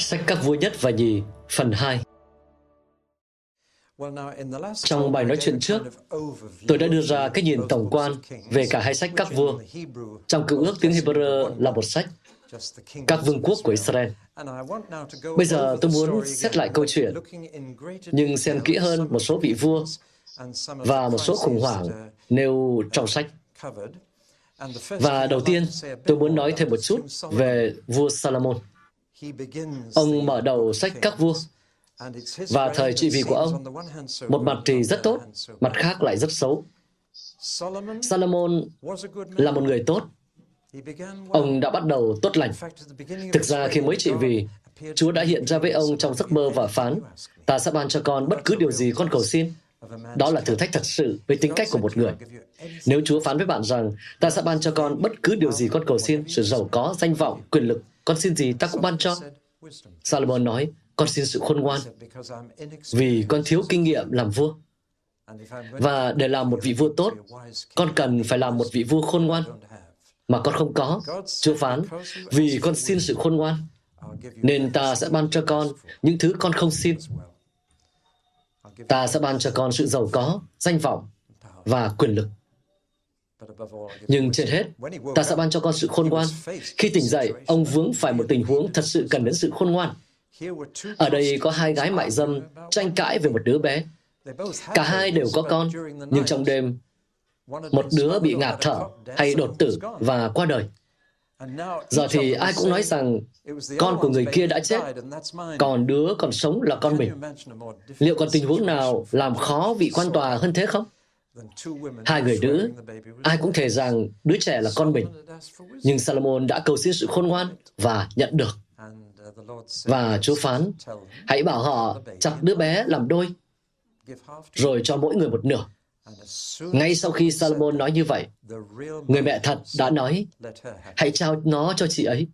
Sách các vua nhất và nhì, phần 2 Trong bài nói chuyện trước, tôi đã đưa ra cái nhìn tổng quan về cả hai sách các vua. Trong cựu ước tiếng Hebrew là một sách, các vương quốc của Israel. Bây giờ tôi muốn xét lại câu chuyện, nhưng xem kỹ hơn một số vị vua và một số khủng hoảng nêu trong sách. Và đầu tiên, tôi muốn nói thêm một chút về vua Salomon. Ông mở đầu sách các vua và thời trị vì của ông, một mặt thì rất tốt, mặt khác lại rất xấu. Salomon là một người tốt. Ông đã bắt đầu tốt lành. Thực ra khi mới trị vì, Chúa đã hiện ra với ông trong giấc mơ và phán, ta sẽ ban cho con bất cứ điều gì con cầu xin. Đó là thử thách thật sự với tính cách của một người. Nếu Chúa phán với bạn rằng, ta sẽ ban cho con bất cứ điều gì con cầu xin, sự giàu có, danh vọng, quyền lực, con xin gì ta cũng ban cho. Salomon nói, con xin sự khôn ngoan, vì con thiếu kinh nghiệm làm vua. Và để làm một vị vua tốt, con cần phải làm một vị vua khôn ngoan, mà con không có. Chúa phán, vì con xin sự khôn ngoan, nên ta sẽ ban cho con những thứ con không xin. Ta sẽ ban cho con sự giàu có, danh vọng và quyền lực. Nhưng trên hết, ta sẽ ban cho con sự khôn ngoan. Khi tỉnh dậy, ông vướng phải một tình huống thật sự cần đến sự khôn ngoan. Ở đây có hai gái mại dâm tranh cãi về một đứa bé. Cả hai đều có con, nhưng trong đêm, một đứa bị ngạt thở hay đột tử và qua đời. Giờ thì ai cũng nói rằng con của người kia đã chết, còn đứa còn sống là con mình. Liệu còn tình huống nào làm khó vị quan tòa hơn thế không? Hai người nữ, ai cũng thề rằng đứa trẻ là con mình. Nhưng Salomon đã cầu xin sự khôn ngoan và nhận được. Và Chúa phán, hãy bảo họ chặt đứa bé làm đôi, rồi cho mỗi người một nửa. Ngay sau khi Salomon nói như vậy, người mẹ thật đã nói, hãy trao nó cho chị ấy.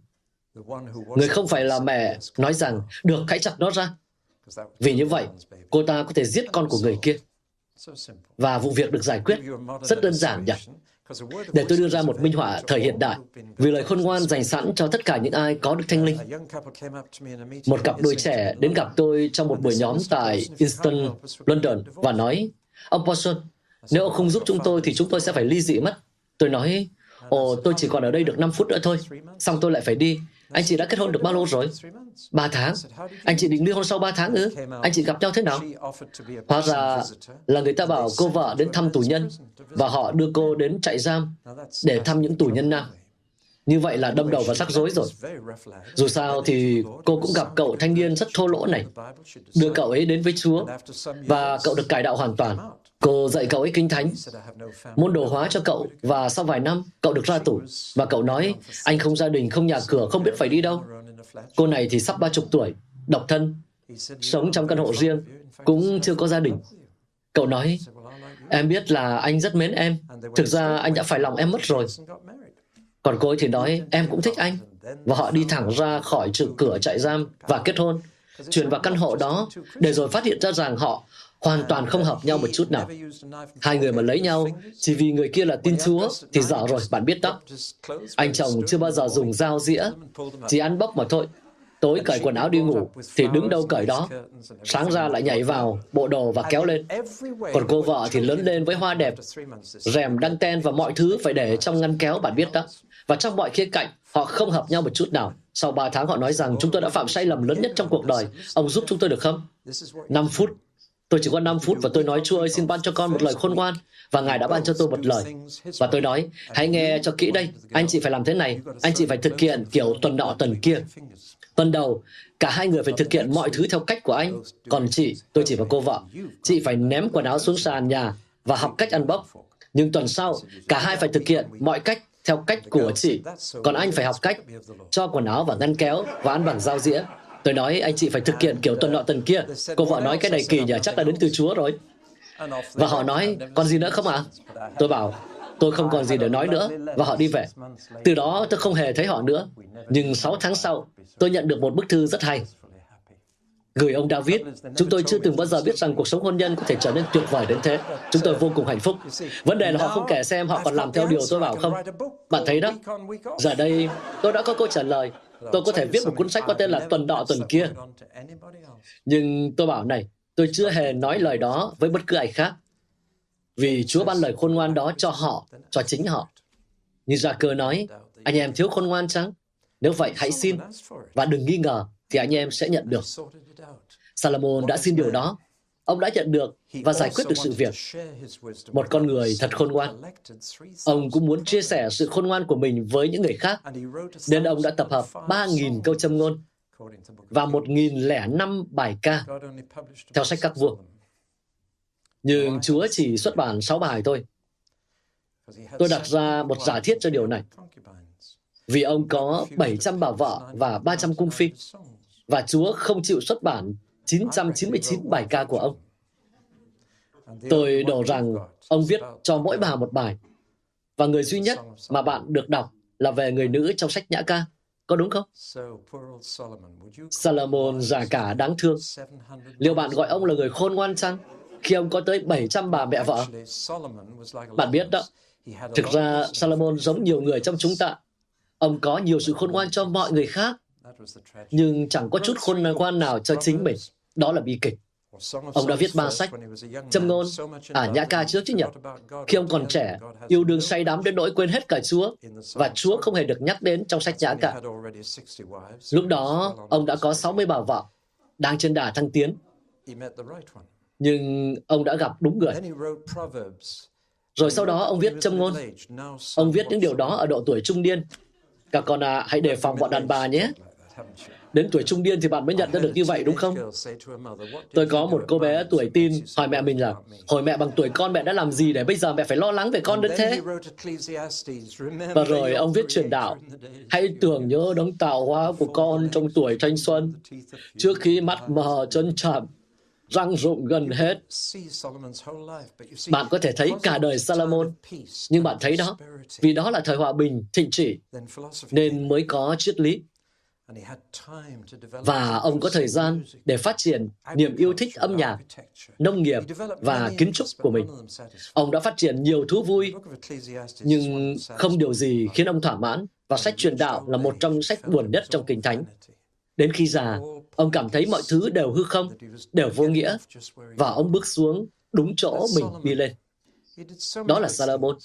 Người không phải là mẹ nói rằng, được, hãy chặt nó ra. Vì như vậy, cô ta có thể giết con của người kia. Và vụ việc được giải quyết rất đơn giản nhỉ? Để tôi đưa ra một minh họa thời hiện đại, vì lời khôn ngoan dành sẵn cho tất cả những ai có được thanh linh. Một cặp đôi trẻ đến gặp tôi trong một buổi nhóm tại Easton, London và nói, Ông Watson, nếu ông không giúp chúng tôi thì chúng tôi sẽ phải ly dị mất. Tôi nói, ồ, tôi chỉ còn ở đây được 5 phút nữa thôi, xong tôi lại phải đi. Anh chị đã kết hôn được bao lâu rồi? Ba tháng. Anh chị định ly hôn sau ba tháng ư? Anh chị gặp nhau thế nào? Hóa ra là người ta bảo cô vợ đến thăm tù nhân và họ đưa cô đến trại giam để thăm những tù nhân nam. Như vậy là đâm đầu vào rắc rối rồi. Dù sao thì cô cũng gặp cậu thanh niên rất thô lỗ này. Đưa cậu ấy đến với Chúa và cậu được cải đạo hoàn toàn. Cô dạy cậu ấy kinh thánh, môn đồ hóa cho cậu và sau vài năm cậu được ra tù. Và cậu nói, anh không gia đình, không nhà cửa, không biết phải đi đâu. Cô này thì sắp ba chục tuổi, độc thân, sống trong căn hộ riêng, cũng chưa có gia đình. Cậu nói, em biết là anh rất mến em, thực ra anh đã phải lòng em mất rồi. Còn cô ấy thì nói, em cũng thích anh. Và họ đi thẳng ra khỏi trường cửa trại giam và kết hôn, chuyển vào căn hộ đó, để rồi phát hiện ra rằng họ hoàn toàn không hợp nhau một chút nào. Hai người mà lấy nhau chỉ vì người kia là tin Chúa thì dở rồi, bạn biết đó. Anh chồng chưa bao giờ dùng dao dĩa, chỉ ăn bốc mà thôi. Tối cởi quần áo đi ngủ thì đứng đâu cởi đó. Sáng ra lại nhảy vào bộ đồ và kéo lên. Còn cô vợ thì lớn lên với hoa đẹp, rèm đăng ten và mọi thứ phải để trong ngăn kéo, bạn biết đó. Và trong mọi khía cạnh, họ không hợp nhau một chút nào. Sau 3 tháng họ nói rằng chúng tôi đã phạm sai lầm lớn nhất trong cuộc đời. Ông giúp chúng tôi được không? 5 phút Tôi chỉ có 5 phút và tôi nói, Chúa ơi, xin ban cho con một lời khôn ngoan. Và Ngài đã ban cho tôi một lời. Và tôi nói, hãy nghe cho kỹ đây. Anh chị phải làm thế này. Anh chị phải thực hiện kiểu tuần nọ tuần kia. Tuần đầu, cả hai người phải thực hiện mọi thứ theo cách của anh. Còn chị, tôi chỉ vào cô vợ. Chị phải ném quần áo xuống sàn nhà và học cách ăn bốc. Nhưng tuần sau, cả hai phải thực hiện mọi cách theo cách của chị, còn anh phải học cách cho quần áo vào ngăn kéo và ăn bằng dao dĩa. Tôi nói anh chị phải thực hiện kiểu tuần nọ tuần kia. Cô vợ nói cái này kỳ nhỉ, chắc là đến từ Chúa rồi. Và họ nói, còn gì nữa không ạ? À? Tôi bảo, tôi không còn gì để nói nữa, và họ đi về. Từ đó tôi không hề thấy họ nữa. Nhưng 6 tháng sau, tôi nhận được một bức thư rất hay. Gửi ông David, chúng tôi chưa từng bao giờ biết rằng cuộc sống hôn nhân có thể trở nên tuyệt vời đến thế. Chúng tôi vô cùng hạnh phúc. Vấn đề là họ không kể xem họ còn làm theo điều tôi bảo không. Bạn thấy đó, giờ đây tôi đã có câu trả lời. Tôi có thể viết một cuốn sách có tên là Tuần Đọ Tuần Kia. Nhưng tôi bảo này, tôi chưa hề nói lời đó với bất cứ ai khác. Vì Chúa ban lời khôn ngoan đó cho họ, cho chính họ. Như Gia Cơ nói, anh em thiếu khôn ngoan chăng? Nếu vậy hãy xin và đừng nghi ngờ thì anh em sẽ nhận được. Salomon đã xin điều đó. Ông đã nhận được và giải quyết được sự việc. Một con người thật khôn ngoan. Ông cũng muốn chia sẻ sự khôn ngoan của mình với những người khác, nên ông đã tập hợp 3.000 câu châm ngôn và 1.005 bài ca theo sách các vua. Nhưng Chúa chỉ xuất bản 6 bài thôi. Tôi đặt ra một giả thiết cho điều này. Vì ông có 700 bà vợ và 300 cung phi và Chúa không chịu xuất bản 999 bài ca của ông. Tôi đổ rằng ông viết cho mỗi bà một bài, và người duy nhất mà bạn được đọc là về người nữ trong sách Nhã ca. Có đúng không? Salomon già cả đáng thương. Liệu bạn gọi ông là người khôn ngoan chăng? Khi ông có tới 700 bà mẹ vợ. Bạn biết đó, thực ra Salomon giống nhiều người trong chúng ta. Ông có nhiều sự khôn ngoan cho mọi người khác, nhưng chẳng có chút khôn ngoan nào cho chính mình. Đó là bi kịch. Ông đã viết ba sách, châm ngôn, à nhã ca trước chứ nhật. Khi ông còn trẻ, yêu đương say đắm đến nỗi quên hết cả Chúa, và Chúa không hề được nhắc đến trong sách nhã ca. Lúc đó, ông đã có 60 bà vợ, đang trên đà thăng tiến. Nhưng ông đã gặp đúng người. Rồi sau đó ông viết châm ngôn. Ông viết những điều đó ở độ tuổi trung niên. Các con à, hãy đề phòng bọn đàn bà nhé. Đến tuổi trung niên thì bạn mới nhận ra được như vậy đúng không? Tôi có một cô bé tuổi tin hỏi mẹ mình là hồi mẹ bằng tuổi con mẹ đã làm gì để bây giờ mẹ phải lo lắng về con đến thế? Và rồi ông viết truyền đạo. Hãy tưởng nhớ đấng tạo hóa của con trong tuổi thanh xuân trước khi mắt mờ chân chạm răng rụng gần hết. Bạn có thể thấy cả đời Salomon, nhưng bạn thấy đó, vì đó là thời hòa bình, thịnh trị, nên mới có triết lý. Và ông có thời gian để phát triển niềm yêu thích âm nhạc, nông nghiệp và kiến trúc của mình. Ông đã phát triển nhiều thú vui, nhưng không điều gì khiến ông thỏa mãn, và sách truyền đạo là một trong sách buồn nhất trong Kinh Thánh. Đến khi già, ông cảm thấy mọi thứ đều hư không, đều vô nghĩa, và ông bước xuống đúng chỗ mình đi lên. Đó là Salomon.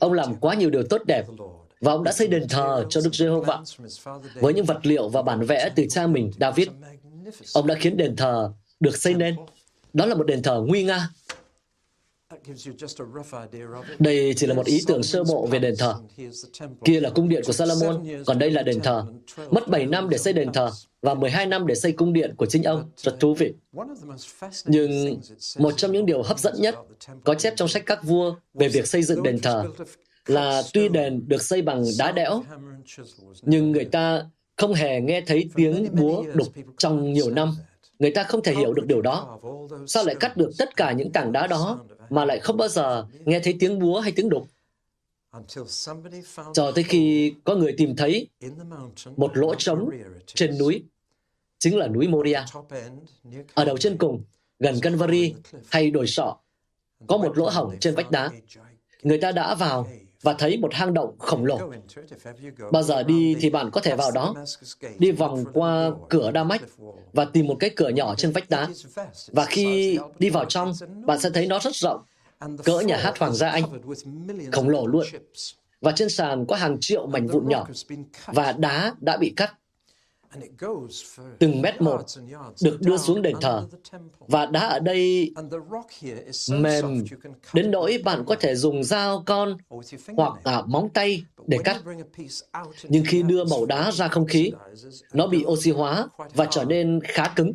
Ông làm quá nhiều điều tốt đẹp và ông đã xây đền thờ cho Đức Giê-hô-va với những vật liệu và bản vẽ từ cha mình David. Ông đã khiến đền thờ được xây nên. Đó là một đền thờ nguy nga. Đây chỉ là một ý tưởng sơ bộ về đền thờ. Kia là cung điện của Salomon, còn đây là đền thờ. Mất 7 năm để xây đền thờ và 12 năm để xây cung điện của chính ông. Rất thú vị. Nhưng một trong những điều hấp dẫn nhất có chép trong sách các vua về việc xây dựng đền thờ là tuy đền được xây bằng đá đẽo, nhưng người ta không hề nghe thấy tiếng búa đục trong nhiều năm. Người ta không thể hiểu được điều đó. Sao lại cắt được tất cả những tảng đá đó mà lại không bao giờ nghe thấy tiếng búa hay tiếng đục? Cho tới khi có người tìm thấy một lỗ trống trên núi, chính là núi Moria. Ở đầu chân cùng, gần Calvary hay đồi sọ, có một lỗ hổng trên vách đá. Người ta đã vào và thấy một hang động khổng lồ. Bao giờ đi thì bạn có thể vào đó, đi vòng qua cửa Đa Mách và tìm một cái cửa nhỏ trên vách đá. Và khi đi vào trong, bạn sẽ thấy nó rất rộng, cỡ nhà hát Hoàng gia Anh, khổng lồ luôn. Và trên sàn có hàng triệu mảnh vụn nhỏ, và đá đã bị cắt từng mét một được đưa xuống đền thờ. và đá ở đây mềm đến nỗi bạn có thể dùng dao con hoặc à, móng tay để cắt. nhưng khi đưa mẩu đá ra không khí nó bị oxy hóa và trở nên khá cứng.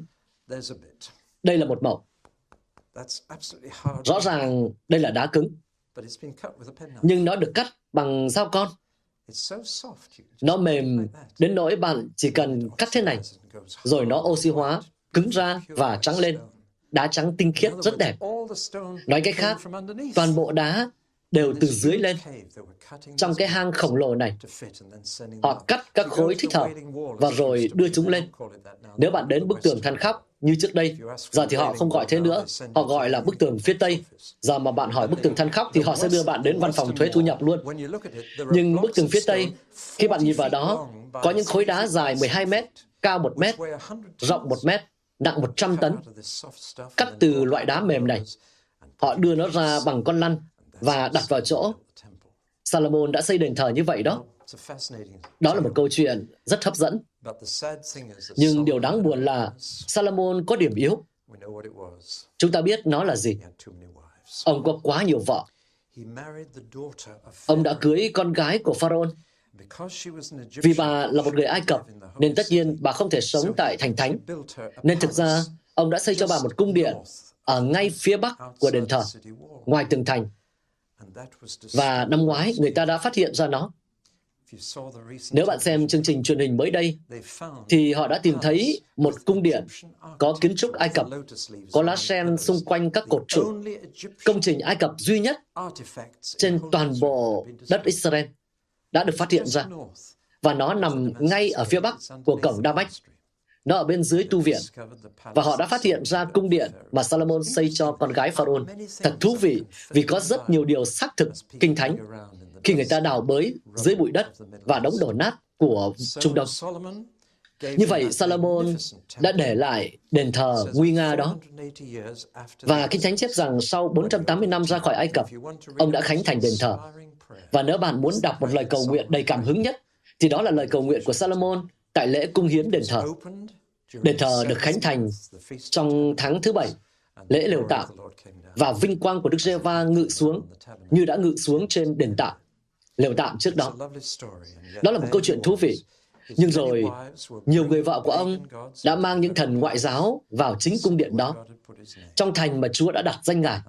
Đây là một mẩu rõ ràng đây là đá cứng. Nhưng nó được cắt bằng dao con Nó mềm đến nỗi bạn chỉ cần cắt thế này, rồi nó oxy hóa, cứng ra và trắng lên. Đá trắng tinh khiết rất đẹp. Nói cách khác, toàn bộ đá đều từ dưới lên. Trong cái hang khổng lồ này, họ cắt các khối thích hợp và rồi đưa chúng lên. Nếu bạn đến bức tường than khóc như trước đây, giờ thì họ không gọi thế nữa, họ gọi là bức tường phía Tây. Giờ mà bạn hỏi bức tường than khóc thì họ sẽ đưa bạn đến văn phòng thuế thu nhập luôn. Nhưng bức tường phía Tây, khi bạn nhìn vào đó, có những khối đá dài 12 mét, cao 1 mét, rộng 1 mét, nặng 100 tấn, cắt từ loại đá mềm này. Họ đưa nó ra bằng con lăn và đặt vào chỗ. Salomon đã xây đền thờ như vậy đó. Đó là một câu chuyện rất hấp dẫn. Nhưng điều đáng buồn là Salomon có điểm yếu. Chúng ta biết nó là gì. Ông có quá nhiều vợ. Ông đã cưới con gái của Pharaoh. Vì bà là một người Ai Cập, nên tất nhiên bà không thể sống tại thành thánh. Nên thực ra, ông đã xây cho bà một cung điện ở ngay phía bắc của đền thờ, ngoài tường thành. Và năm ngoái, người ta đã phát hiện ra nó. Nếu bạn xem chương trình truyền hình mới đây, thì họ đã tìm thấy một cung điện có kiến trúc Ai Cập, có lá sen xung quanh các cột trụ, công trình Ai Cập duy nhất trên toàn bộ đất Israel đã được phát hiện ra. Và nó nằm ngay ở phía bắc của cổng Damascus. Nó ở bên dưới tu viện. Và họ đã phát hiện ra cung điện mà Salomon xây cho con gái Pharaoh. Thật thú vị vì có rất nhiều điều xác thực kinh thánh khi người ta đào bới dưới bụi đất và đống đổ nát của Trung Đông. Như vậy, Salomon đã để lại đền thờ nguy nga đó. Và Kinh Thánh chép rằng sau 480 năm ra khỏi Ai Cập, ông đã khánh thành đền thờ. Và nếu bạn muốn đọc một lời cầu nguyện đầy cảm hứng nhất, thì đó là lời cầu nguyện của Salomon tại lễ cung hiến đền thờ. Đền thờ được khánh thành trong tháng thứ bảy, lễ lều tạm, và vinh quang của Đức giê va ngự xuống như đã ngự xuống trên đền tạm lều tạm trước đó. Đó là một câu chuyện thú vị. Nhưng rồi, nhiều người vợ của ông đã mang những thần ngoại giáo vào chính cung điện đó, trong thành mà Chúa đã đặt danh Ngài.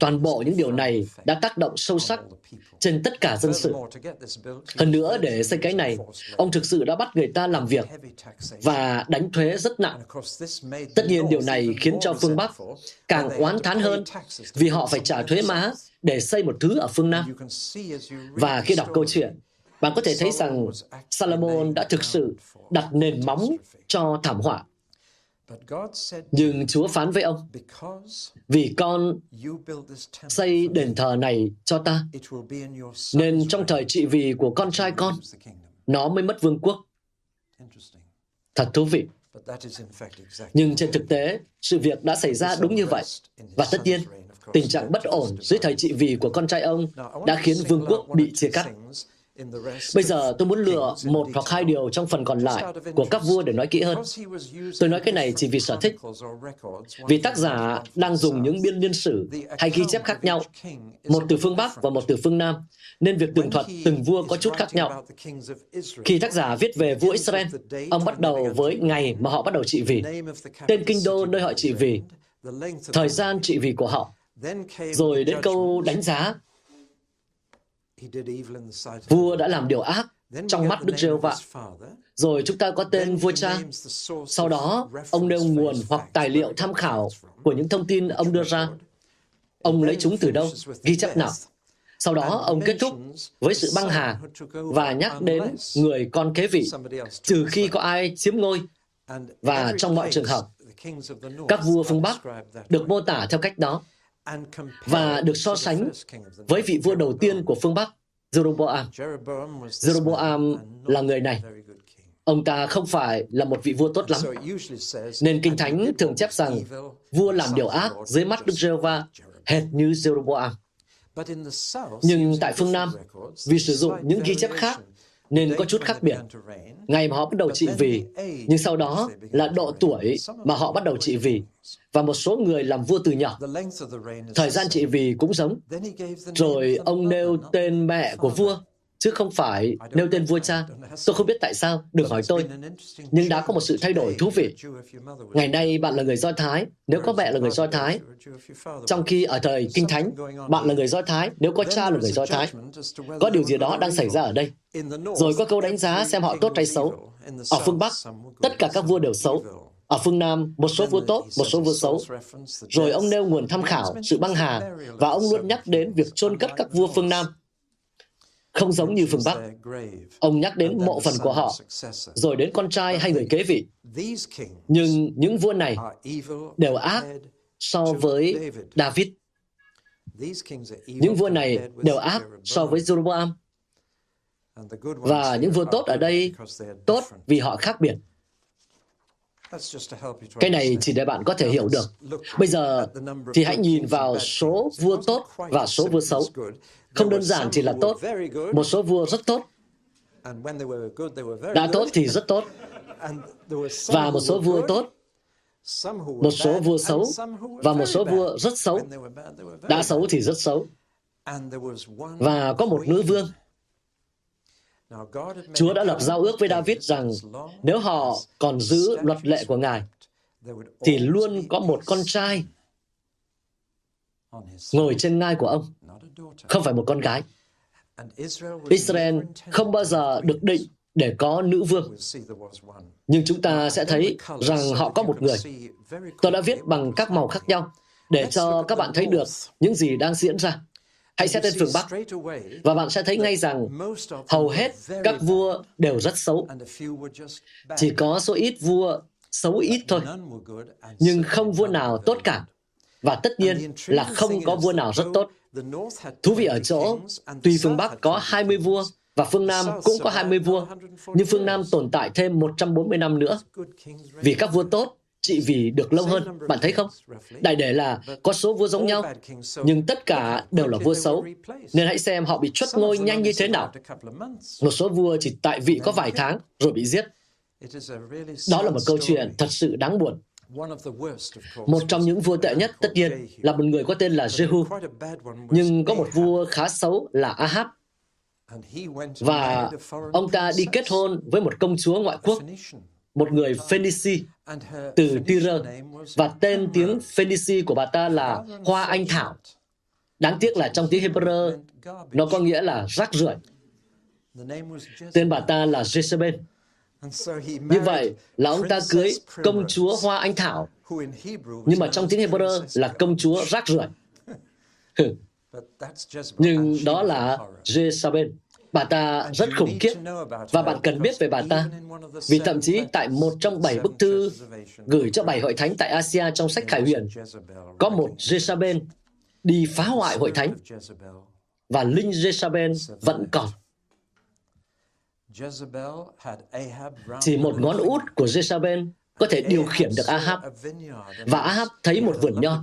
Toàn bộ những điều này đã tác động sâu sắc trên tất cả dân sự. Hơn nữa, để xây cái này, ông thực sự đã bắt người ta làm việc và đánh thuế rất nặng. Tất nhiên, điều này khiến cho phương Bắc càng oán thán hơn vì họ phải trả thuế má để xây một thứ ở phương Nam. Và khi đọc câu chuyện, bạn có thể thấy rằng Salomon đã thực sự đặt nền móng cho thảm họa. Nhưng Chúa phán với ông, vì con xây đền thờ này cho ta, nên trong thời trị vì của con trai con, nó mới mất vương quốc. Thật thú vị. Nhưng trên thực tế, sự việc đã xảy ra đúng như vậy. Và tất nhiên, tình trạng bất ổn dưới thời trị vì của con trai ông đã khiến vương quốc bị chia cắt. Bây giờ tôi muốn lựa một hoặc hai điều trong phần còn lại của các vua để nói kỹ hơn. Tôi nói cái này chỉ vì sở thích. Vì tác giả đang dùng những biên niên sử hay ghi chép khác nhau, một từ phương Bắc và một từ phương Nam, nên việc tường thuật từng vua có chút khác nhau. Khi tác giả viết về vua Israel, ông bắt đầu với ngày mà họ bắt đầu trị vì, tên kinh đô nơi họ trị vì, thời gian trị vì của họ, rồi đến câu đánh giá Vua đã làm điều ác trong mắt Đức giê va Rồi chúng ta có tên vua cha. Sau đó, ông nêu nguồn hoặc tài liệu tham khảo của những thông tin ông đưa ra. Ông lấy chúng từ đâu? Ghi chép nào? Sau đó, ông kết thúc với sự băng hà và nhắc đến người con kế vị, trừ khi có ai chiếm ngôi. Và trong mọi trường hợp, các vua phương Bắc được mô tả theo cách đó và được so sánh với vị vua đầu tiên của phương Bắc, Jeroboam. Jeroboam là người này. Ông ta không phải là một vị vua tốt lắm. Nên Kinh Thánh thường chép rằng vua làm điều ác dưới mắt Đức Giê-hô-va hệt như Jeroboam. Nhưng tại phương Nam, vì sử dụng những ghi chép khác nên có chút khác biệt. Ngày mà họ bắt đầu trị vì, nhưng sau đó là độ tuổi mà họ bắt đầu trị vì. Và một số người làm vua từ nhỏ. Thời gian trị vì cũng giống. Rồi ông nêu tên mẹ của vua chứ không phải nêu tên vua cha. Tôi không biết tại sao, đừng hỏi tôi. Nhưng đã có một sự thay đổi thú vị. Ngày nay bạn là người Do Thái, nếu có mẹ là người Do Thái. Trong khi ở thời Kinh Thánh, bạn là người Do Thái, nếu có cha là người Do Thái. Có điều gì đó đang xảy ra ở đây. Rồi có câu đánh giá xem họ tốt hay xấu. Ở phương Bắc, tất cả các vua đều xấu. Ở phương Nam, một số vua tốt, một số vua xấu. Rồi ông nêu nguồn tham khảo, sự băng hà, và ông luôn nhắc đến việc chôn cất các vua phương Nam không giống như phương Bắc. Ông nhắc đến mộ phần của họ, rồi đến con trai hay người kế vị. Nhưng những vua này đều ác so với David. Những vua này đều ác so với Jeroboam. Và những vua tốt ở đây tốt vì họ khác biệt. Cái này chỉ để bạn có thể hiểu được. Bây giờ thì hãy nhìn vào số vua tốt và số vua xấu. Không đơn giản chỉ là tốt. Một số vua rất tốt. Đã tốt thì rất tốt. Và một số vua tốt. Một số vua xấu. Và một số vua rất xấu. Đã xấu thì rất xấu. Và có một nữ vương. Chúa đã lập giao ước với David rằng nếu họ còn giữ luật lệ của Ngài, thì luôn có một con trai ngồi trên ngai của ông không phải một con gái. Israel không bao giờ được định để có nữ vương. Nhưng chúng ta sẽ thấy rằng họ có một người. Tôi đã viết bằng các màu khác nhau để cho các bạn thấy được những gì đang diễn ra. Hãy xét lên phương Bắc và bạn sẽ thấy ngay rằng hầu hết các vua đều rất xấu. Chỉ có số ít vua xấu ít thôi, nhưng không vua nào tốt cả. Và tất nhiên là không có vua nào rất tốt. Thú vị ở chỗ, tuy phương Bắc có 20 vua và phương Nam cũng có 20 vua, nhưng phương Nam tồn tại thêm 140 năm nữa. Vì các vua tốt trị vì được lâu hơn, bạn thấy không? Đại để là có số vua giống nhau, nhưng tất cả đều là vua xấu. Nên hãy xem họ bị truất ngôi nhanh như thế nào. Một số vua chỉ tại vị có vài tháng rồi bị giết. Đó là một câu chuyện thật sự đáng buồn. Một trong những vua tệ nhất tất nhiên là một người có tên là Jehu. Nhưng có một vua khá xấu là Ahab. Và ông ta đi kết hôn với một công chúa ngoại quốc, một người Phoenici từ Tyre. Và tên tiếng Phoenici của bà ta là Hoa Anh Thảo. Đáng tiếc là trong tiếng Hebrew, nó có nghĩa là rác rưởi. Tên bà ta là Jezebel. Như vậy là ông ta cưới công chúa Hoa Anh Thảo, nhưng mà trong tiếng Hebrew là công chúa rác rưởi. nhưng đó là Jezabel. Bà ta rất khủng khiếp và bạn cần biết về bà ta. Vì thậm chí tại một trong bảy bức thư gửi cho bảy hội thánh tại Asia trong sách Khải Huyền, có một Jezabel đi phá hoại hội thánh và linh Jezabel vẫn còn. Chỉ một ngón út của Jezabel có thể điều khiển được Ahab. Và Ahab thấy một vườn nho.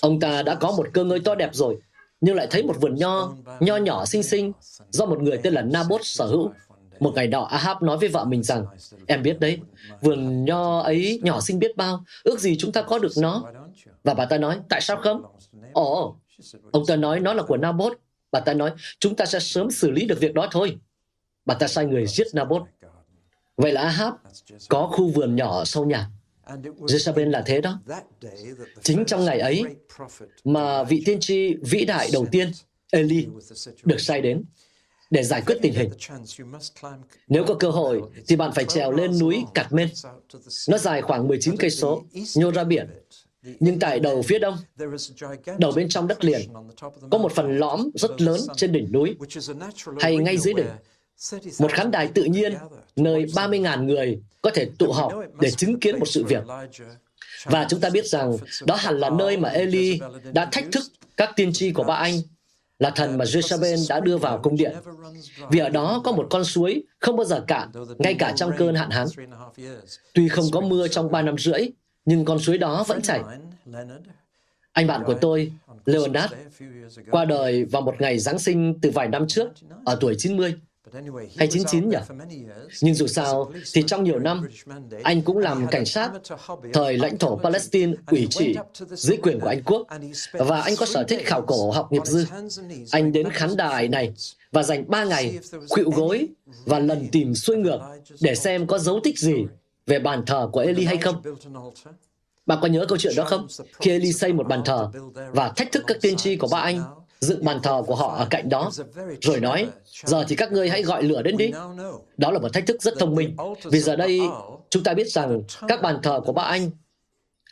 Ông ta đã có một cơ ngơi to đẹp rồi, nhưng lại thấy một vườn nho, nho nhỏ xinh xinh, do một người tên là Naboth sở hữu. Một ngày nọ, Ahab nói với vợ mình rằng, em biết đấy, vườn nho ấy nhỏ xinh biết bao, ước gì chúng ta có được nó. Và bà ta nói, tại sao không? Ồ, ông ta nói nó là của Naboth. Bà ta nói, chúng ta sẽ sớm xử lý được việc đó thôi bà ta sai người giết Naboth. Vậy là Ahab có khu vườn nhỏ sau nhà. Jezabel là thế đó. Chính trong ngày ấy mà vị tiên tri vĩ đại đầu tiên, Eli, được sai đến để giải quyết tình hình. Nếu có cơ hội thì bạn phải trèo lên núi Cạt Mên. Nó dài khoảng 19 cây số, nhô ra biển. Nhưng tại đầu phía đông, đầu bên trong đất liền, có một phần lõm rất lớn trên đỉnh núi, hay ngay dưới đỉnh, một khán đài tự nhiên nơi 30.000 người có thể tụ họp để chứng kiến một sự việc. Và chúng ta biết rằng đó hẳn là nơi mà Eli đã thách thức các tiên tri của ba anh là thần mà Jezabel đã đưa vào cung điện. Vì ở đó có một con suối không bao giờ cạn, ngay cả trong cơn hạn hán. Tuy không có mưa trong ba năm rưỡi, nhưng con suối đó vẫn chảy. Anh bạn của tôi, Leonard, qua đời vào một ngày Giáng sinh từ vài năm trước, ở tuổi 90 hay 99 nhỉ? Nhưng dù sao, thì trong nhiều năm, anh cũng làm cảnh sát thời lãnh thổ Palestine ủy trị dưới quyền của Anh Quốc, và anh có sở thích khảo cổ học nghiệp dư. Anh đến khán đài này và dành ba ngày khuỵu gối và lần tìm xuôi ngược để xem có dấu tích gì về bàn thờ của Eli hay không. Bạn có nhớ câu chuyện đó không? Khi Eli xây một bàn thờ và thách thức các tiên tri của ba anh dựng bàn thờ của họ ở cạnh đó, rồi nói, giờ thì các ngươi hãy gọi lửa đến đi. Đó là một thách thức rất thông minh, vì giờ đây chúng ta biết rằng các bàn thờ của ba anh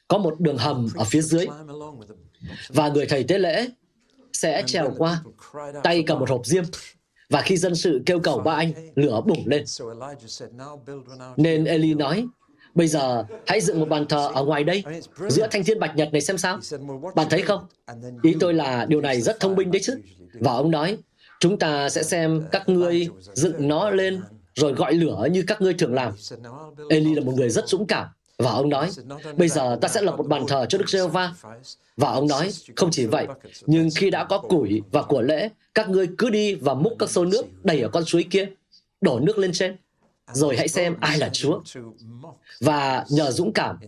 có một đường hầm ở phía dưới, và người thầy tế lễ sẽ trèo qua, tay cầm một hộp diêm, và khi dân sự kêu cầu ba anh, lửa bùng lên. Nên Eli nói, Bây giờ, hãy dựng một bàn thờ ở ngoài đây, giữa thanh thiên bạch nhật này xem sao. Bạn thấy không? Ý tôi là điều này rất thông minh đấy chứ. Và ông nói, chúng ta sẽ xem các ngươi dựng nó lên rồi gọi lửa như các ngươi thường làm. Eli là một người rất dũng cảm. Và ông nói, bây giờ ta sẽ lập một bàn thờ cho Đức giê va Và ông nói, không chỉ vậy, nhưng khi đã có củi và của lễ, các ngươi cứ đi và múc các xô nước đầy ở con suối kia, đổ nước lên trên, rồi hãy xem ai là Chúa. Và nhờ dũng cảm,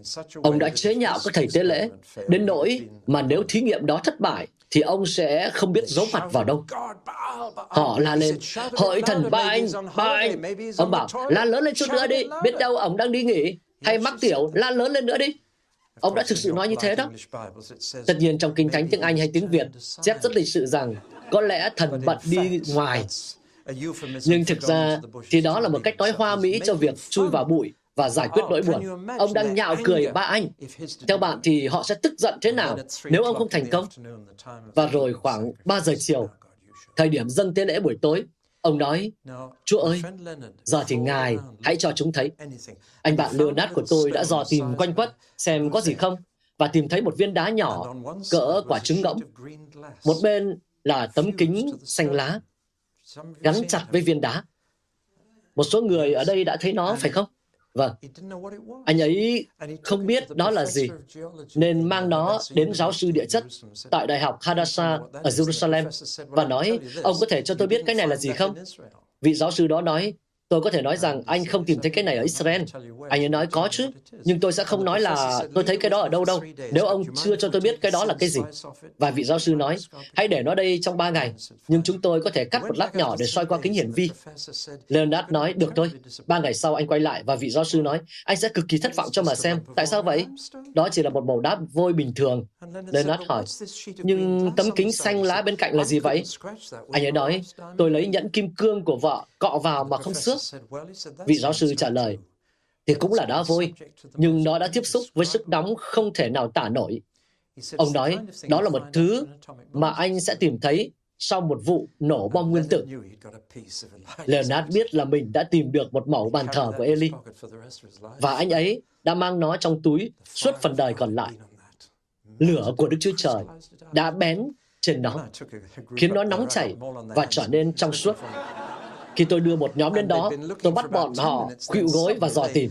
ông đã chế nhạo các thầy tế lễ, đến nỗi mà nếu thí nghiệm đó thất bại, thì ông sẽ không biết giấu mặt vào đâu. Họ la lên, hỡi thần ba anh, ba anh. Ông bảo, la lớn lên chút nữa đi, biết đâu ông đang đi nghỉ, hay mắc tiểu, la lớn lên nữa đi. Ông đã thực sự nói như thế đó. Tất nhiên trong Kinh Thánh tiếng Anh hay tiếng Việt, chép rất lịch sự rằng có lẽ thần bận đi ngoài. Nhưng thực ra thì đó là một cách nói hoa mỹ cho việc chui vào bụi và giải quyết nỗi buồn. Ông đang nhạo cười ba anh. Theo bạn thì họ sẽ tức giận thế nào nếu ông không thành công? Và rồi khoảng 3 giờ chiều, thời điểm dâng tế lễ buổi tối, ông nói, Chúa ơi, giờ thì Ngài hãy cho chúng thấy. Anh bạn Leonard của tôi đã dò tìm quanh quất xem có gì không và tìm thấy một viên đá nhỏ cỡ quả trứng ngỗng. Một bên là tấm kính xanh lá gắn chặt với viên đá. Một số người ở đây đã thấy nó, phải không? Vâng. Anh ấy không biết đó là gì, nên mang nó đến giáo sư địa chất tại Đại học Hadassah ở Jerusalem và nói, ông có thể cho tôi biết cái này là gì không? Vị giáo sư đó nói, Tôi có thể nói rằng anh không tìm thấy cái này ở Israel. Anh ấy nói có chứ, nhưng tôi sẽ không nói là tôi thấy cái đó ở đâu đâu, nếu ông chưa cho tôi biết cái đó là cái gì. Và vị giáo sư nói, hãy để nó đây trong ba ngày, nhưng chúng tôi có thể cắt một lát nhỏ để soi qua kính hiển vi. Leonard nói, được thôi. Ba ngày sau anh quay lại và vị giáo sư nói, anh sẽ cực kỳ thất vọng cho mà xem. Tại sao vậy? Đó chỉ là một màu đáp vôi bình thường. Leonard hỏi, nhưng tấm kính xanh lá bên cạnh là gì vậy? Anh ấy nói, tôi lấy nhẫn kim cương của vợ cọ vào mà không xước. Vị giáo sư trả lời, thì cũng là đá vôi, nhưng nó đã tiếp xúc với sức nóng không thể nào tả nổi. Ông nói, đó là một thứ mà anh sẽ tìm thấy sau một vụ nổ bom nguyên tử. Leonard biết là mình đã tìm được một mẫu bàn thờ của Eli, và anh ấy đã mang nó trong túi suốt phần đời còn lại. Lửa của Đức Chúa Trời đã bén trên nó, khiến nó nóng chảy và trở nên trong suốt. Khi tôi đưa một nhóm đến đó, tôi bắt bọn họ khuỵu gối và dò tìm.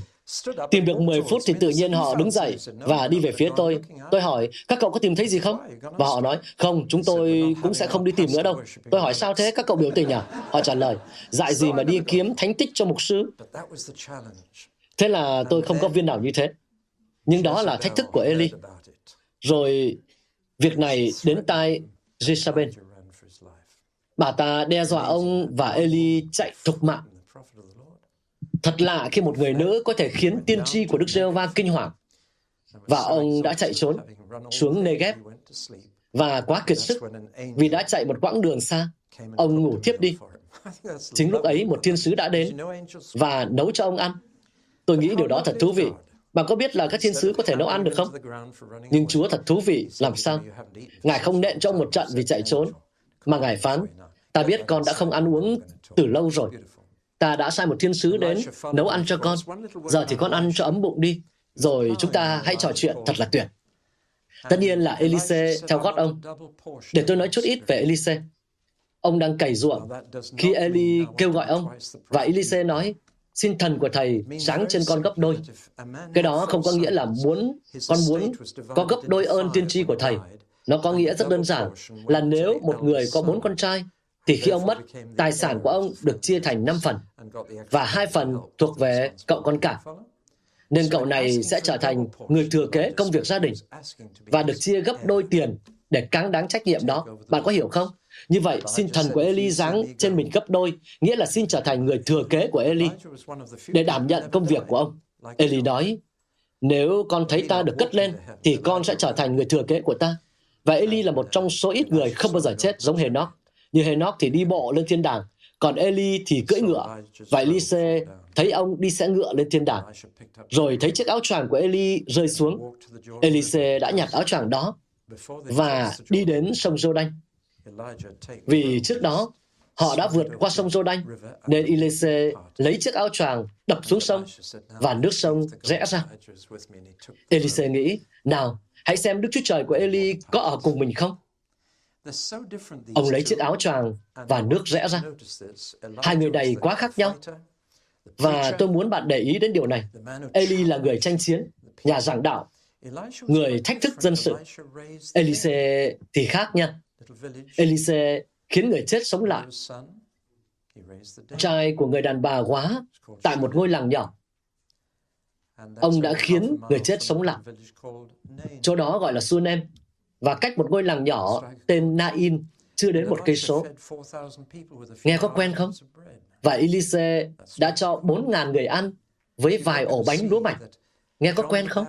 Tìm được 10 phút thì tự nhiên họ đứng dậy và đi về phía tôi. Tôi hỏi, các cậu có tìm thấy gì không? Và họ nói, không, chúng tôi cũng sẽ không đi tìm nữa đâu. Tôi hỏi, sao thế? Các cậu biểu tình à? Họ trả lời, dại gì mà đi kiếm thánh tích cho mục sư? Thế là tôi không có viên nào như thế. Nhưng đó là thách thức của Eli. Rồi việc này đến tai Jezabel. Bà ta đe dọa ông và Eli chạy thục mạng. Thật lạ khi một người nữ có thể khiến tiên tri của Đức giê va kinh hoàng. Và ông đã chạy trốn xuống Negev và quá kiệt sức vì đã chạy một quãng đường xa. Ông ngủ thiếp đi. Chính lúc ấy một thiên sứ đã đến và nấu cho ông ăn. Tôi nghĩ điều đó thật thú vị. Bạn có biết là các thiên sứ có thể nấu ăn được không? Nhưng Chúa thật thú vị, làm sao? Ngài không nện cho ông một trận vì chạy trốn, mà Ngài phán, Ta biết con đã không ăn uống từ lâu rồi. Ta đã sai một thiên sứ đến nấu ăn cho con. Giờ thì con ăn cho ấm bụng đi. Rồi chúng ta hãy trò chuyện thật là tuyệt. Tất nhiên là Elise theo gót ông. Để tôi nói chút ít về Elise. Ông đang cày ruộng khi Eli kêu gọi ông, và Elise nói, xin thần của thầy sáng trên con gấp đôi. Cái đó không có nghĩa là muốn, con muốn có gấp đôi ơn tiên tri của thầy. Nó có nghĩa rất đơn giản là nếu một người có bốn con trai thì khi ông mất, tài sản của ông được chia thành 5 phần, và hai phần thuộc về cậu con cả. Nên cậu này sẽ trở thành người thừa kế công việc gia đình và được chia gấp đôi tiền để cáng đáng trách nhiệm đó. Bạn có hiểu không? Như vậy, xin thần của Eli giáng trên mình gấp đôi, nghĩa là xin trở thành người thừa kế của Eli để đảm nhận công việc của ông. Eli nói, nếu con thấy ta được cất lên, thì con sẽ trở thành người thừa kế của ta. Và Eli là một trong số ít người không bao giờ chết giống Henoch. Như Henoch thì đi bộ lên thiên đàng, còn Eli thì cưỡi ngựa. Và Elise thấy ông đi xe ngựa lên thiên đàng. Rồi thấy chiếc áo choàng của Eli rơi xuống. Elise đã nhặt áo choàng đó và đi đến sông Giô-đanh. Vì trước đó, họ đã vượt qua sông Giô-đanh, nên Elise lấy chiếc áo choàng đập xuống sông và nước sông rẽ ra. Elise nghĩ, nào, hãy xem Đức Chúa Trời của Eli có ở cùng mình không? Ông lấy chiếc áo choàng và nước rẽ ra. Hai người này quá khác nhau. Và tôi muốn bạn để ý đến điều này. Eli là người tranh chiến, nhà giảng đạo, người thách thức dân sự. Elise thì khác nha. Elise khiến người chết sống lại. Trai của người đàn bà quá tại một ngôi làng nhỏ. Ông đã khiến người chết sống lại. Chỗ đó gọi là Sunem và cách một ngôi làng nhỏ tên Nain chưa đến một cây số. Nghe có quen không? Và Elise đã cho 4.000 người ăn với vài ổ bánh lúa mạch. Nghe có quen không?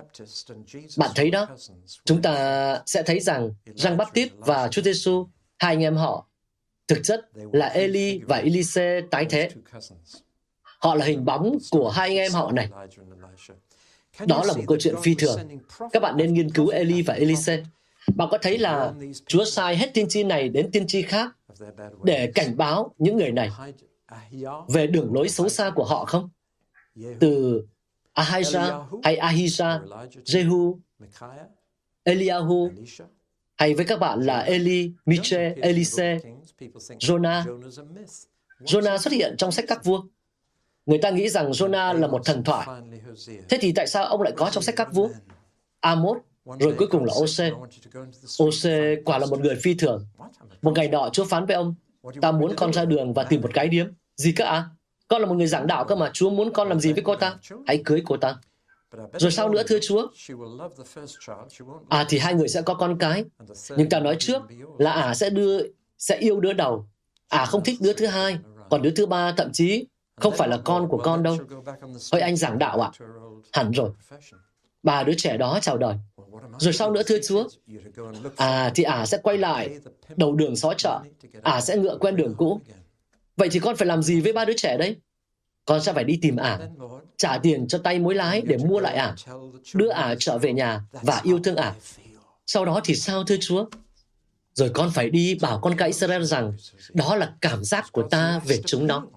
Bạn thấy đó, chúng ta sẽ thấy rằng Giăng Baptist và Chúa Giêsu, hai anh em họ, thực chất là Eli và Elise tái thế. Họ là hình bóng của hai anh em họ này. Đó là một câu chuyện phi thường. Các bạn nên nghiên cứu Eli và Elise. Bạn có thấy là Chúa sai hết tiên tri này đến tiên tri khác để cảnh báo những người này về đường lối xấu xa của họ không? Từ Ahijah hay Ahijah, Jehu, Eliahu, hay với các bạn là Eli, Miche, Elise, Jonah. Jonah xuất hiện trong sách các vua. Người ta nghĩ rằng Jonah là một thần thoại. Thế thì tại sao ông lại có trong sách các vua? Amos, rồi cuối cùng là Ose. Ose quả là một người phi thường. Một ngày nọ Chúa phán với ông, ta muốn con ra đường và tìm một cái điếm. Gì cơ à? Con là một người giảng đạo cơ mà, Chúa muốn con làm gì với cô ta? Hãy cưới cô ta. Rồi sao nữa thưa Chúa? À thì hai người sẽ có con cái. Nhưng ta nói trước là ả à sẽ đưa sẽ yêu đứa đầu. Ả à không thích đứa thứ hai, còn đứa thứ ba thậm chí không phải là con của con đâu. Ôi anh giảng đạo ạ. À? Hẳn rồi. Bà đứa trẻ đó chào đời. Rồi sau nữa thưa Chúa? À thì ả à sẽ quay lại đầu đường xó chợ. Ả à sẽ ngựa quen đường cũ. Vậy thì con phải làm gì với ba đứa trẻ đấy? Con sẽ phải đi tìm ả, trả tiền cho tay mối lái để mua lại ả, đưa ả trở về nhà và yêu thương ả. Sau đó thì sao thưa Chúa? Rồi con phải đi bảo con cái Israel rằng đó là cảm giác của ta về chúng nó.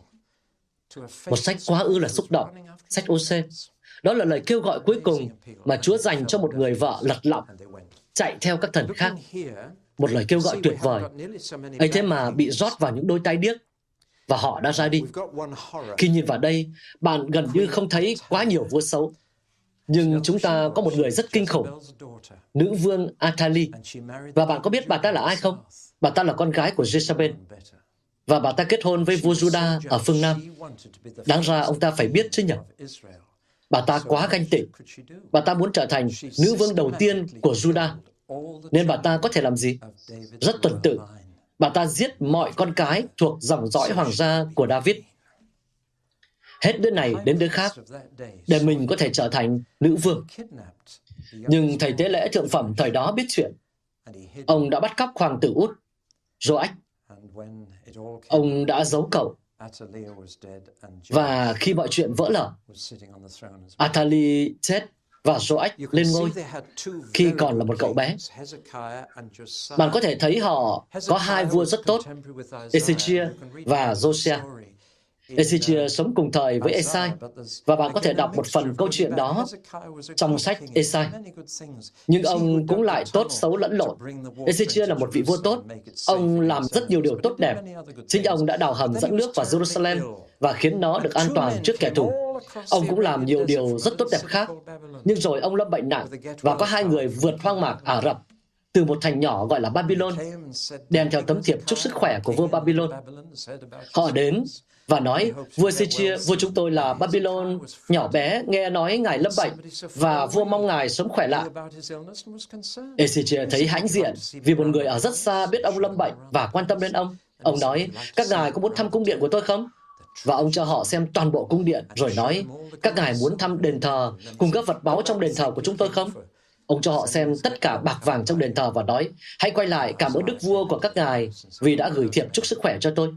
Một sách quá ư là xúc động, sách OC. Đó là lời kêu gọi cuối cùng mà Chúa dành cho một người vợ lật lọng, chạy theo các thần khác. Một lời kêu gọi tuyệt vời. ấy thế mà bị rót vào những đôi tay điếc và họ đã ra đi. Khi nhìn vào đây, bạn gần như không thấy quá nhiều vua xấu. Nhưng chúng ta có một người rất kinh khủng, nữ vương Atali. Và bạn có biết bà ta là ai không? Bà ta là con gái của Jezebel. Và bà ta kết hôn với vua Juda ở phương Nam. Đáng ra ông ta phải biết chứ nhỉ? Bà ta quá ganh tị. Bà ta muốn trở thành nữ vương đầu tiên của Juda. Nên bà ta có thể làm gì? Rất tuần tự. Bà ta giết mọi con cái thuộc dòng dõi hoàng gia của David. Hết đứa này đến đứa khác, để mình có thể trở thành nữ vương. Nhưng thầy tế lễ thượng phẩm thời đó biết chuyện. Ông đã bắt cóc hoàng tử út, Joach. Ông đã giấu cậu và khi mọi chuyện vỡ lở, Atali chết và Joach lên ngôi khi còn là một cậu bé. Bạn có thể thấy họ có hai vua rất tốt, Ezechia và Josiah. Ezechia sống cùng thời với Esai, và bạn có thể đọc một phần câu chuyện đó trong sách Esai. Nhưng ông cũng lại tốt xấu lẫn lộn. Ezechia là một vị vua tốt. Ông làm rất nhiều điều tốt đẹp. Chính ông đã đào hầm dẫn nước vào Jerusalem và khiến nó được an toàn trước kẻ thù. Ông cũng làm nhiều điều rất tốt đẹp khác. Nhưng rồi ông lâm bệnh nặng và có hai người vượt hoang mạc Ả Rập từ một thành nhỏ gọi là Babylon, đem theo tấm thiệp chúc sức khỏe của vua Babylon. Họ đến và nói, vua Ezechia, vua chúng tôi là Babylon, nhỏ bé, nghe nói ngài lâm bệnh, và vua mong ngài sớm khỏe lại. Ezechia thấy hãnh diện vì một người ở rất xa biết ông lâm bệnh và quan tâm đến ông. Ông nói, các ngài có muốn thăm cung điện của tôi không? Và ông cho họ xem toàn bộ cung điện, rồi nói, các ngài muốn thăm đền thờ cùng các vật báu trong đền thờ của chúng tôi không? Ông cho họ xem tất cả bạc vàng trong đền thờ và nói, hãy quay lại cảm ơn đức vua của các ngài vì đã gửi thiệp chúc sức khỏe cho tôi.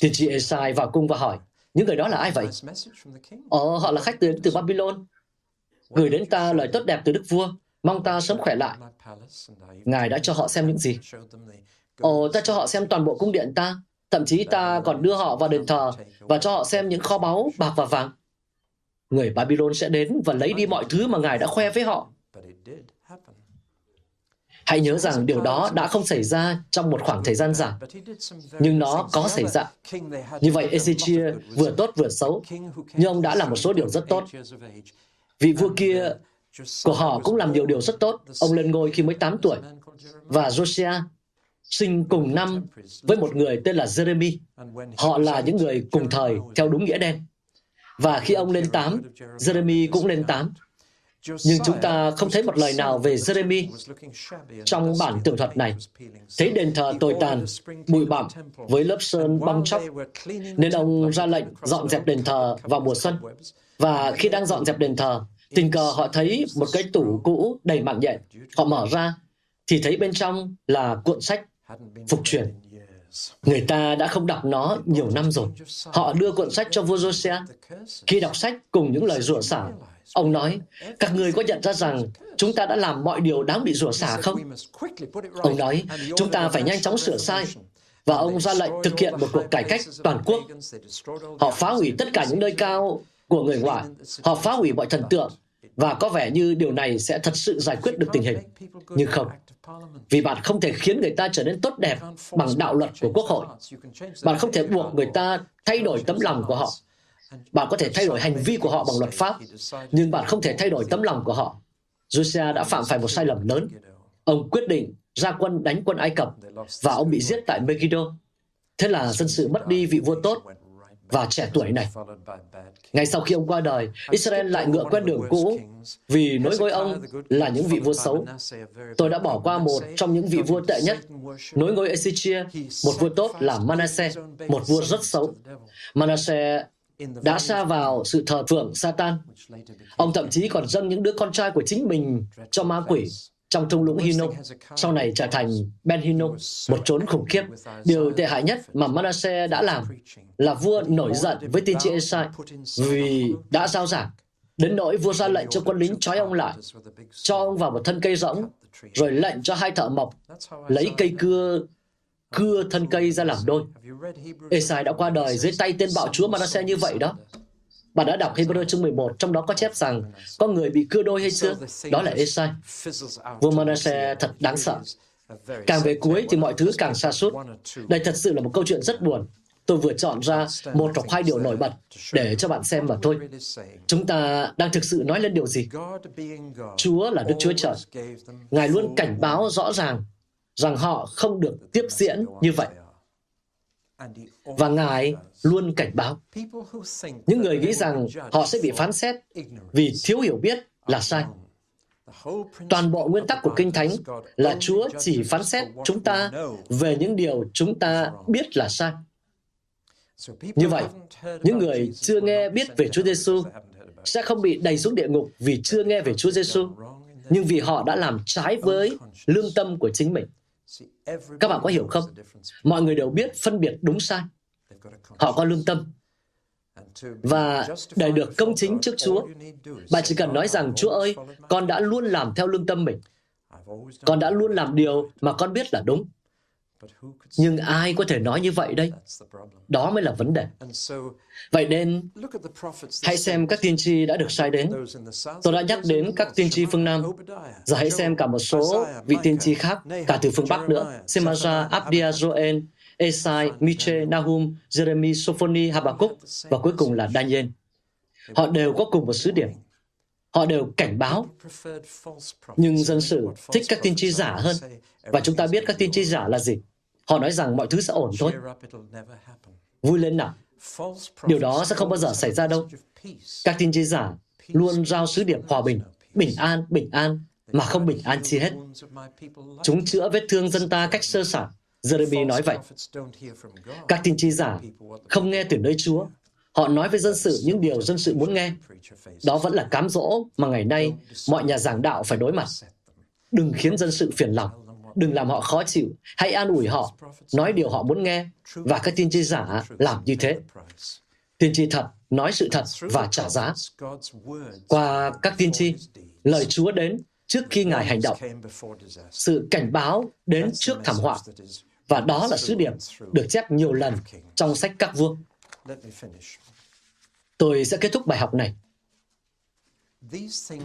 Tiên tri Esai vào cung và hỏi, những người đó là ai vậy? Ồ, họ là khách đến từ Babylon. Gửi đến ta lời tốt đẹp từ đức vua, mong ta sớm khỏe lại. Ngài đã cho họ xem những gì? Ồ, ta cho họ xem toàn bộ cung điện ta, thậm chí ta còn đưa họ vào đền thờ và cho họ xem những kho báu bạc và vàng. Người Babylon sẽ đến và lấy đi mọi thứ mà Ngài đã khoe với họ. Hãy nhớ rằng điều đó đã không xảy ra trong một khoảng thời gian dài, nhưng nó có xảy ra. Như vậy, Ezechia vừa tốt vừa xấu, nhưng ông đã làm một số điều rất tốt. Vị vua kia của họ cũng làm nhiều điều rất tốt. Ông lên ngôi khi mới 8 tuổi. Và Josiah sinh cùng năm với một người tên là Jeremy. Họ là những người cùng thời theo đúng nghĩa đen. Và khi ông lên 8, Jeremy cũng lên 8. Nhưng chúng ta không thấy một lời nào về Jeremy trong bản tường thuật này. Thấy đền thờ tồi tàn, bụi bặm với lớp sơn bong chóc, nên ông ra lệnh dọn dẹp đền thờ vào mùa xuân. Và khi đang dọn dẹp đền thờ, tình cờ họ thấy một cái tủ cũ đầy mạng nhện. Họ mở ra, thì thấy bên trong là cuộn sách phục truyền. Người ta đã không đọc nó nhiều năm rồi. Họ đưa cuộn sách cho vua Josiah. Khi đọc sách cùng những lời rủa xả, ông nói, các người có nhận ra rằng chúng ta đã làm mọi điều đáng bị rủa xả không? Ông nói, chúng ta phải nhanh chóng sửa sai. Và ông ra lệnh thực hiện một cuộc cải cách toàn quốc. Họ phá hủy tất cả những nơi cao của người ngoại. Họ phá hủy mọi thần tượng. Và có vẻ như điều này sẽ thật sự giải quyết được tình hình. Nhưng không, vì bạn không thể khiến người ta trở nên tốt đẹp bằng đạo luật của quốc hội. Bạn không thể buộc người ta thay đổi tấm lòng của họ. Bạn có thể thay đổi hành vi của họ bằng luật pháp, nhưng bạn không thể thay đổi tấm lòng của họ. Josiah đã phạm phải một sai lầm lớn. Ông quyết định ra quân đánh quân Ai Cập và ông bị giết tại Megiddo. Thế là dân sự mất đi vị vua tốt và trẻ tuổi này. Ngay sau khi ông qua đời, Israel lại ngựa quen đường cũ vì nối ngôi ông là những vị vua xấu. Tôi đã bỏ qua một trong những vị vua tệ nhất. Nối ngôi Ezechia, một vua tốt là Manasseh, một vua rất xấu. Manasseh đã xa vào sự thờ phượng Satan. Ông thậm chí còn dâng những đứa con trai của chính mình cho ma quỷ trong thung lũng Hinnom, sau này trở thành Ben Hinnom, một chốn khủng khiếp. Điều tệ hại nhất mà Manasseh đã làm là vua nổi giận với tiên tri Esai vì đã giao giảng. Đến nỗi vua ra lệnh cho quân lính trói ông lại, cho ông vào một thân cây rỗng, rồi lệnh cho hai thợ mộc lấy cây cưa cưa thân cây ra làm đôi. Esai đã qua đời dưới tay tên bạo chúa Manasseh như vậy đó. Bạn đã đọc Hebrew chương 11, trong đó có chép rằng có người bị cưa đôi hay chưa? Đó là Esai. Vua Manasseh thật đáng sợ. Càng về cuối thì mọi thứ càng xa suốt. Đây thật sự là một câu chuyện rất buồn. Tôi vừa chọn ra một hoặc hai điều nổi bật để cho bạn xem mà thôi. Chúng ta đang thực sự nói lên điều gì? Chúa là Đức Chúa Trời. Ngài luôn cảnh báo rõ ràng rằng họ không được tiếp diễn như vậy. Và Ngài luôn cảnh báo. Những người nghĩ rằng họ sẽ bị phán xét vì thiếu hiểu biết là sai. Toàn bộ nguyên tắc của Kinh Thánh là Chúa chỉ phán xét chúng ta về những điều chúng ta biết là sai. Như vậy, những người chưa nghe biết về Chúa Giêsu sẽ không bị đầy xuống địa ngục vì chưa nghe về Chúa Giêsu, nhưng vì họ đã làm trái với lương tâm của chính mình. Các bạn có hiểu không? Mọi người đều biết phân biệt đúng sai. Họ có lương tâm. Và để được công chính trước Chúa, bạn chỉ cần nói rằng, Chúa ơi, con đã luôn làm theo lương tâm mình. Con đã luôn làm điều mà con biết là đúng. Nhưng ai có thể nói như vậy đây? Đó mới là vấn đề. Vậy nên, hãy xem các tiên tri đã được sai đến. Tôi đã nhắc đến các tiên tri phương Nam. Giờ hãy xem cả một số vị tiên tri khác, cả từ phương Bắc nữa. Semaja, Abdia, Joel, Esai, Miche, Nahum, Jeremy, Sophoni, Habakkuk và cuối cùng là Daniel. Họ đều có cùng một sứ điệp. Họ đều cảnh báo, nhưng dân sự thích các tiên tri giả hơn. Và chúng ta biết các tiên tri giả là gì? Họ nói rằng mọi thứ sẽ ổn thôi. Vui lên nào. Điều đó sẽ không bao giờ xảy ra đâu. Các tiên tri giả luôn giao sứ điệp hòa bình, bình an, bình an, mà không bình an chi hết. Chúng chữa vết thương dân ta cách sơ sài. Jeremy nói vậy. Các tiên tri giả không nghe từ nơi Chúa. Họ nói với dân sự những điều dân sự muốn nghe. Đó vẫn là cám dỗ mà ngày nay mọi nhà giảng đạo phải đối mặt. Đừng khiến dân sự phiền lòng. Đừng làm họ khó chịu. Hãy an ủi họ, nói điều họ muốn nghe. Và các tiên tri giả làm như thế. Tiên tri thật, nói sự thật và trả giá. Qua các tiên tri, lời Chúa đến trước khi Ngài hành động. Sự cảnh báo đến trước thảm họa. Và đó là sứ điệp được chép nhiều lần trong sách các vua. Tôi sẽ kết thúc bài học này.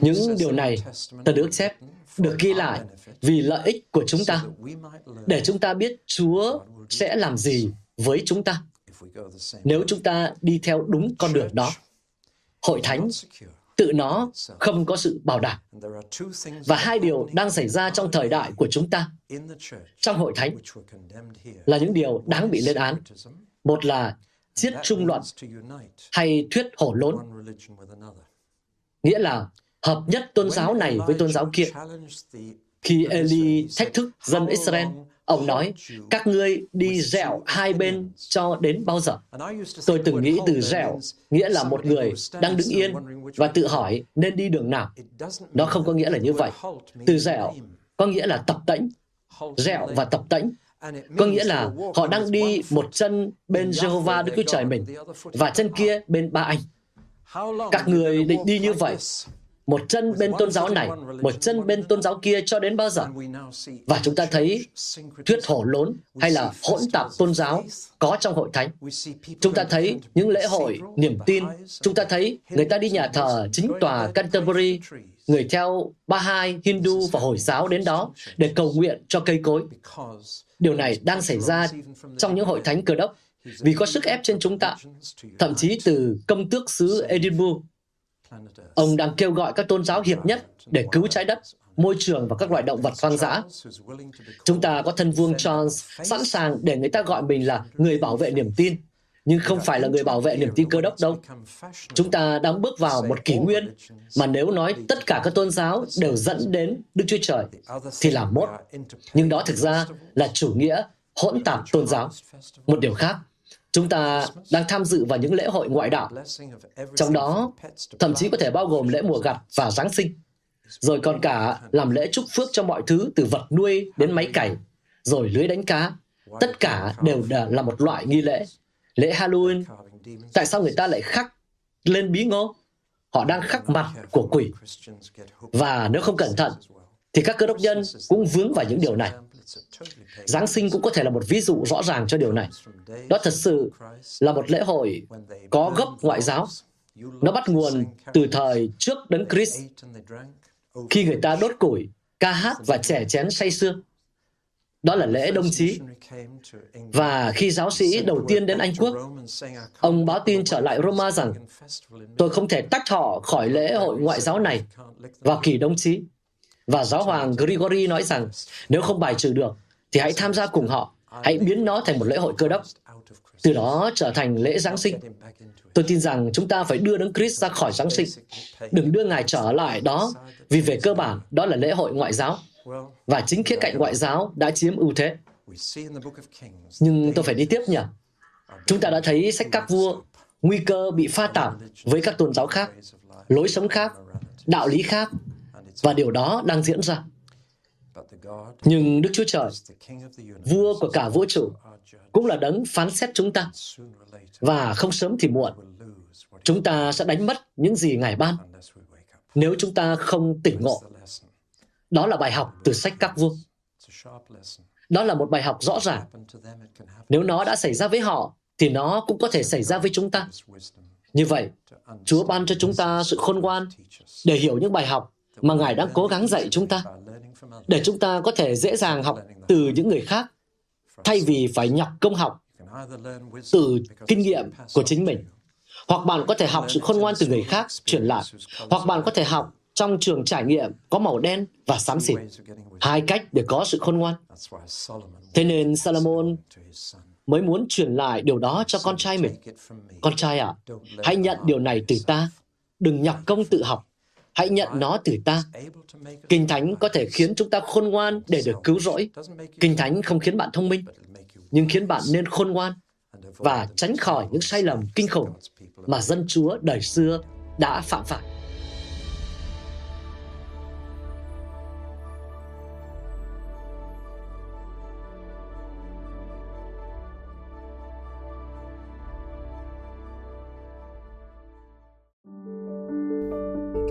Những điều này, tờ được chép, được ghi lại vì lợi ích của chúng ta, để chúng ta biết Chúa sẽ làm gì với chúng ta. nếu chúng ta đi theo đúng con đường đó. Hội thánh tự nó không có sự bảo đảm. Và hai điều đang xảy ra trong thời đại của chúng ta trong hội thánh là những điều đáng bị lên án. Một là giết trung luận hay thuyết hổ lốn, nghĩa là hợp nhất tôn giáo này với tôn giáo kia. Khi Eli thách thức dân Israel Ông nói, các ngươi đi dẻo hai bên cho đến bao giờ? Tôi từng nghĩ từ dẻo nghĩa là một người đang đứng yên và tự hỏi nên đi đường nào. Nó không có nghĩa là như vậy. Từ dẻo có nghĩa là tập tễnh. Dẻo và tập tễnh có nghĩa là họ đang đi một chân bên Jehovah Đức Chúa Trời mình và chân kia bên ba anh. Các người định đi như vậy một chân bên tôn giáo này, một chân bên tôn giáo kia cho đến bao giờ? Và chúng ta thấy thuyết hổ lốn hay là hỗn tạp tôn giáo có trong hội thánh. Chúng ta thấy những lễ hội, niềm tin. Chúng ta thấy người ta đi nhà thờ chính tòa Canterbury, người theo Baha'i, Hindu và Hồi giáo đến đó để cầu nguyện cho cây cối. Điều này đang xảy ra trong những hội thánh cơ đốc vì có sức ép trên chúng ta, thậm chí từ công tước xứ Edinburgh Ông đang kêu gọi các tôn giáo hiệp nhất để cứu trái đất, môi trường và các loài động vật hoang dã. Chúng ta có thân vương Charles sẵn sàng để người ta gọi mình là người bảo vệ niềm tin, nhưng không phải là người bảo vệ niềm tin cơ đốc đâu. Chúng ta đang bước vào một kỷ nguyên mà nếu nói tất cả các tôn giáo đều dẫn đến Đức Chúa Trời thì là mốt. Nhưng đó thực ra là chủ nghĩa hỗn tạp tôn giáo. Một điều khác, Chúng ta đang tham dự vào những lễ hội ngoại đạo, trong đó thậm chí có thể bao gồm lễ mùa gặt và Giáng sinh, rồi còn cả làm lễ chúc phước cho mọi thứ từ vật nuôi đến máy cày, rồi lưới đánh cá. Tất cả đều là một loại nghi lễ. Lễ Halloween, tại sao người ta lại khắc lên bí ngô? Họ đang khắc mặt của quỷ. Và nếu không cẩn thận, thì các cơ đốc nhân cũng vướng vào những điều này. Giáng sinh cũng có thể là một ví dụ rõ ràng cho điều này. Đó thật sự là một lễ hội có gốc ngoại giáo. Nó bắt nguồn từ thời trước đấng Christ, khi người ta đốt củi, ca hát và trẻ chén say sưa. Đó là lễ đông chí. Và khi giáo sĩ đầu tiên đến Anh Quốc, ông báo tin trở lại Roma rằng tôi không thể tách họ khỏi lễ hội ngoại giáo này vào kỳ đông chí. Và giáo hoàng Grigory nói rằng nếu không bài trừ được, thì hãy tham gia cùng họ, hãy biến nó thành một lễ hội cơ đốc. Từ đó trở thành lễ Giáng sinh. Tôi tin rằng chúng ta phải đưa Đấng Christ ra khỏi Giáng sinh. Đừng đưa Ngài trở lại đó, vì về cơ bản đó là lễ hội ngoại giáo. Và chính khía cạnh ngoại giáo đã chiếm ưu thế. Nhưng tôi phải đi tiếp nhỉ? Chúng ta đã thấy sách các vua, nguy cơ bị pha tạp với các tôn giáo khác, lối sống khác, đạo lý khác, và điều đó đang diễn ra. Nhưng Đức Chúa Trời, vua của cả vũ trụ, cũng là đấng phán xét chúng ta. Và không sớm thì muộn, chúng ta sẽ đánh mất những gì Ngài ban nếu chúng ta không tỉnh ngộ. Đó là bài học từ sách các vua. Đó là một bài học rõ ràng. Nếu nó đã xảy ra với họ, thì nó cũng có thể xảy ra với chúng ta. Như vậy, Chúa ban cho chúng ta sự khôn ngoan để hiểu những bài học mà Ngài đang cố gắng dạy chúng ta, để chúng ta có thể dễ dàng học từ những người khác, thay vì phải nhọc công học từ kinh nghiệm của chính mình. Hoặc bạn có thể học sự khôn ngoan từ người khác truyền lại, hoặc bạn có thể học trong trường trải nghiệm có màu đen và xám xịt. Hai cách để có sự khôn ngoan. Thế nên Salomon mới muốn truyền lại điều đó cho con trai mình. Con trai ạ, à, hãy nhận điều này từ ta. Đừng nhọc công tự học. Hãy nhận nó từ ta. Kinh Thánh có thể khiến chúng ta khôn ngoan để được cứu rỗi. Kinh Thánh không khiến bạn thông minh, nhưng khiến bạn nên khôn ngoan và tránh khỏi những sai lầm kinh khủng mà dân Chúa đời xưa đã phạm phải.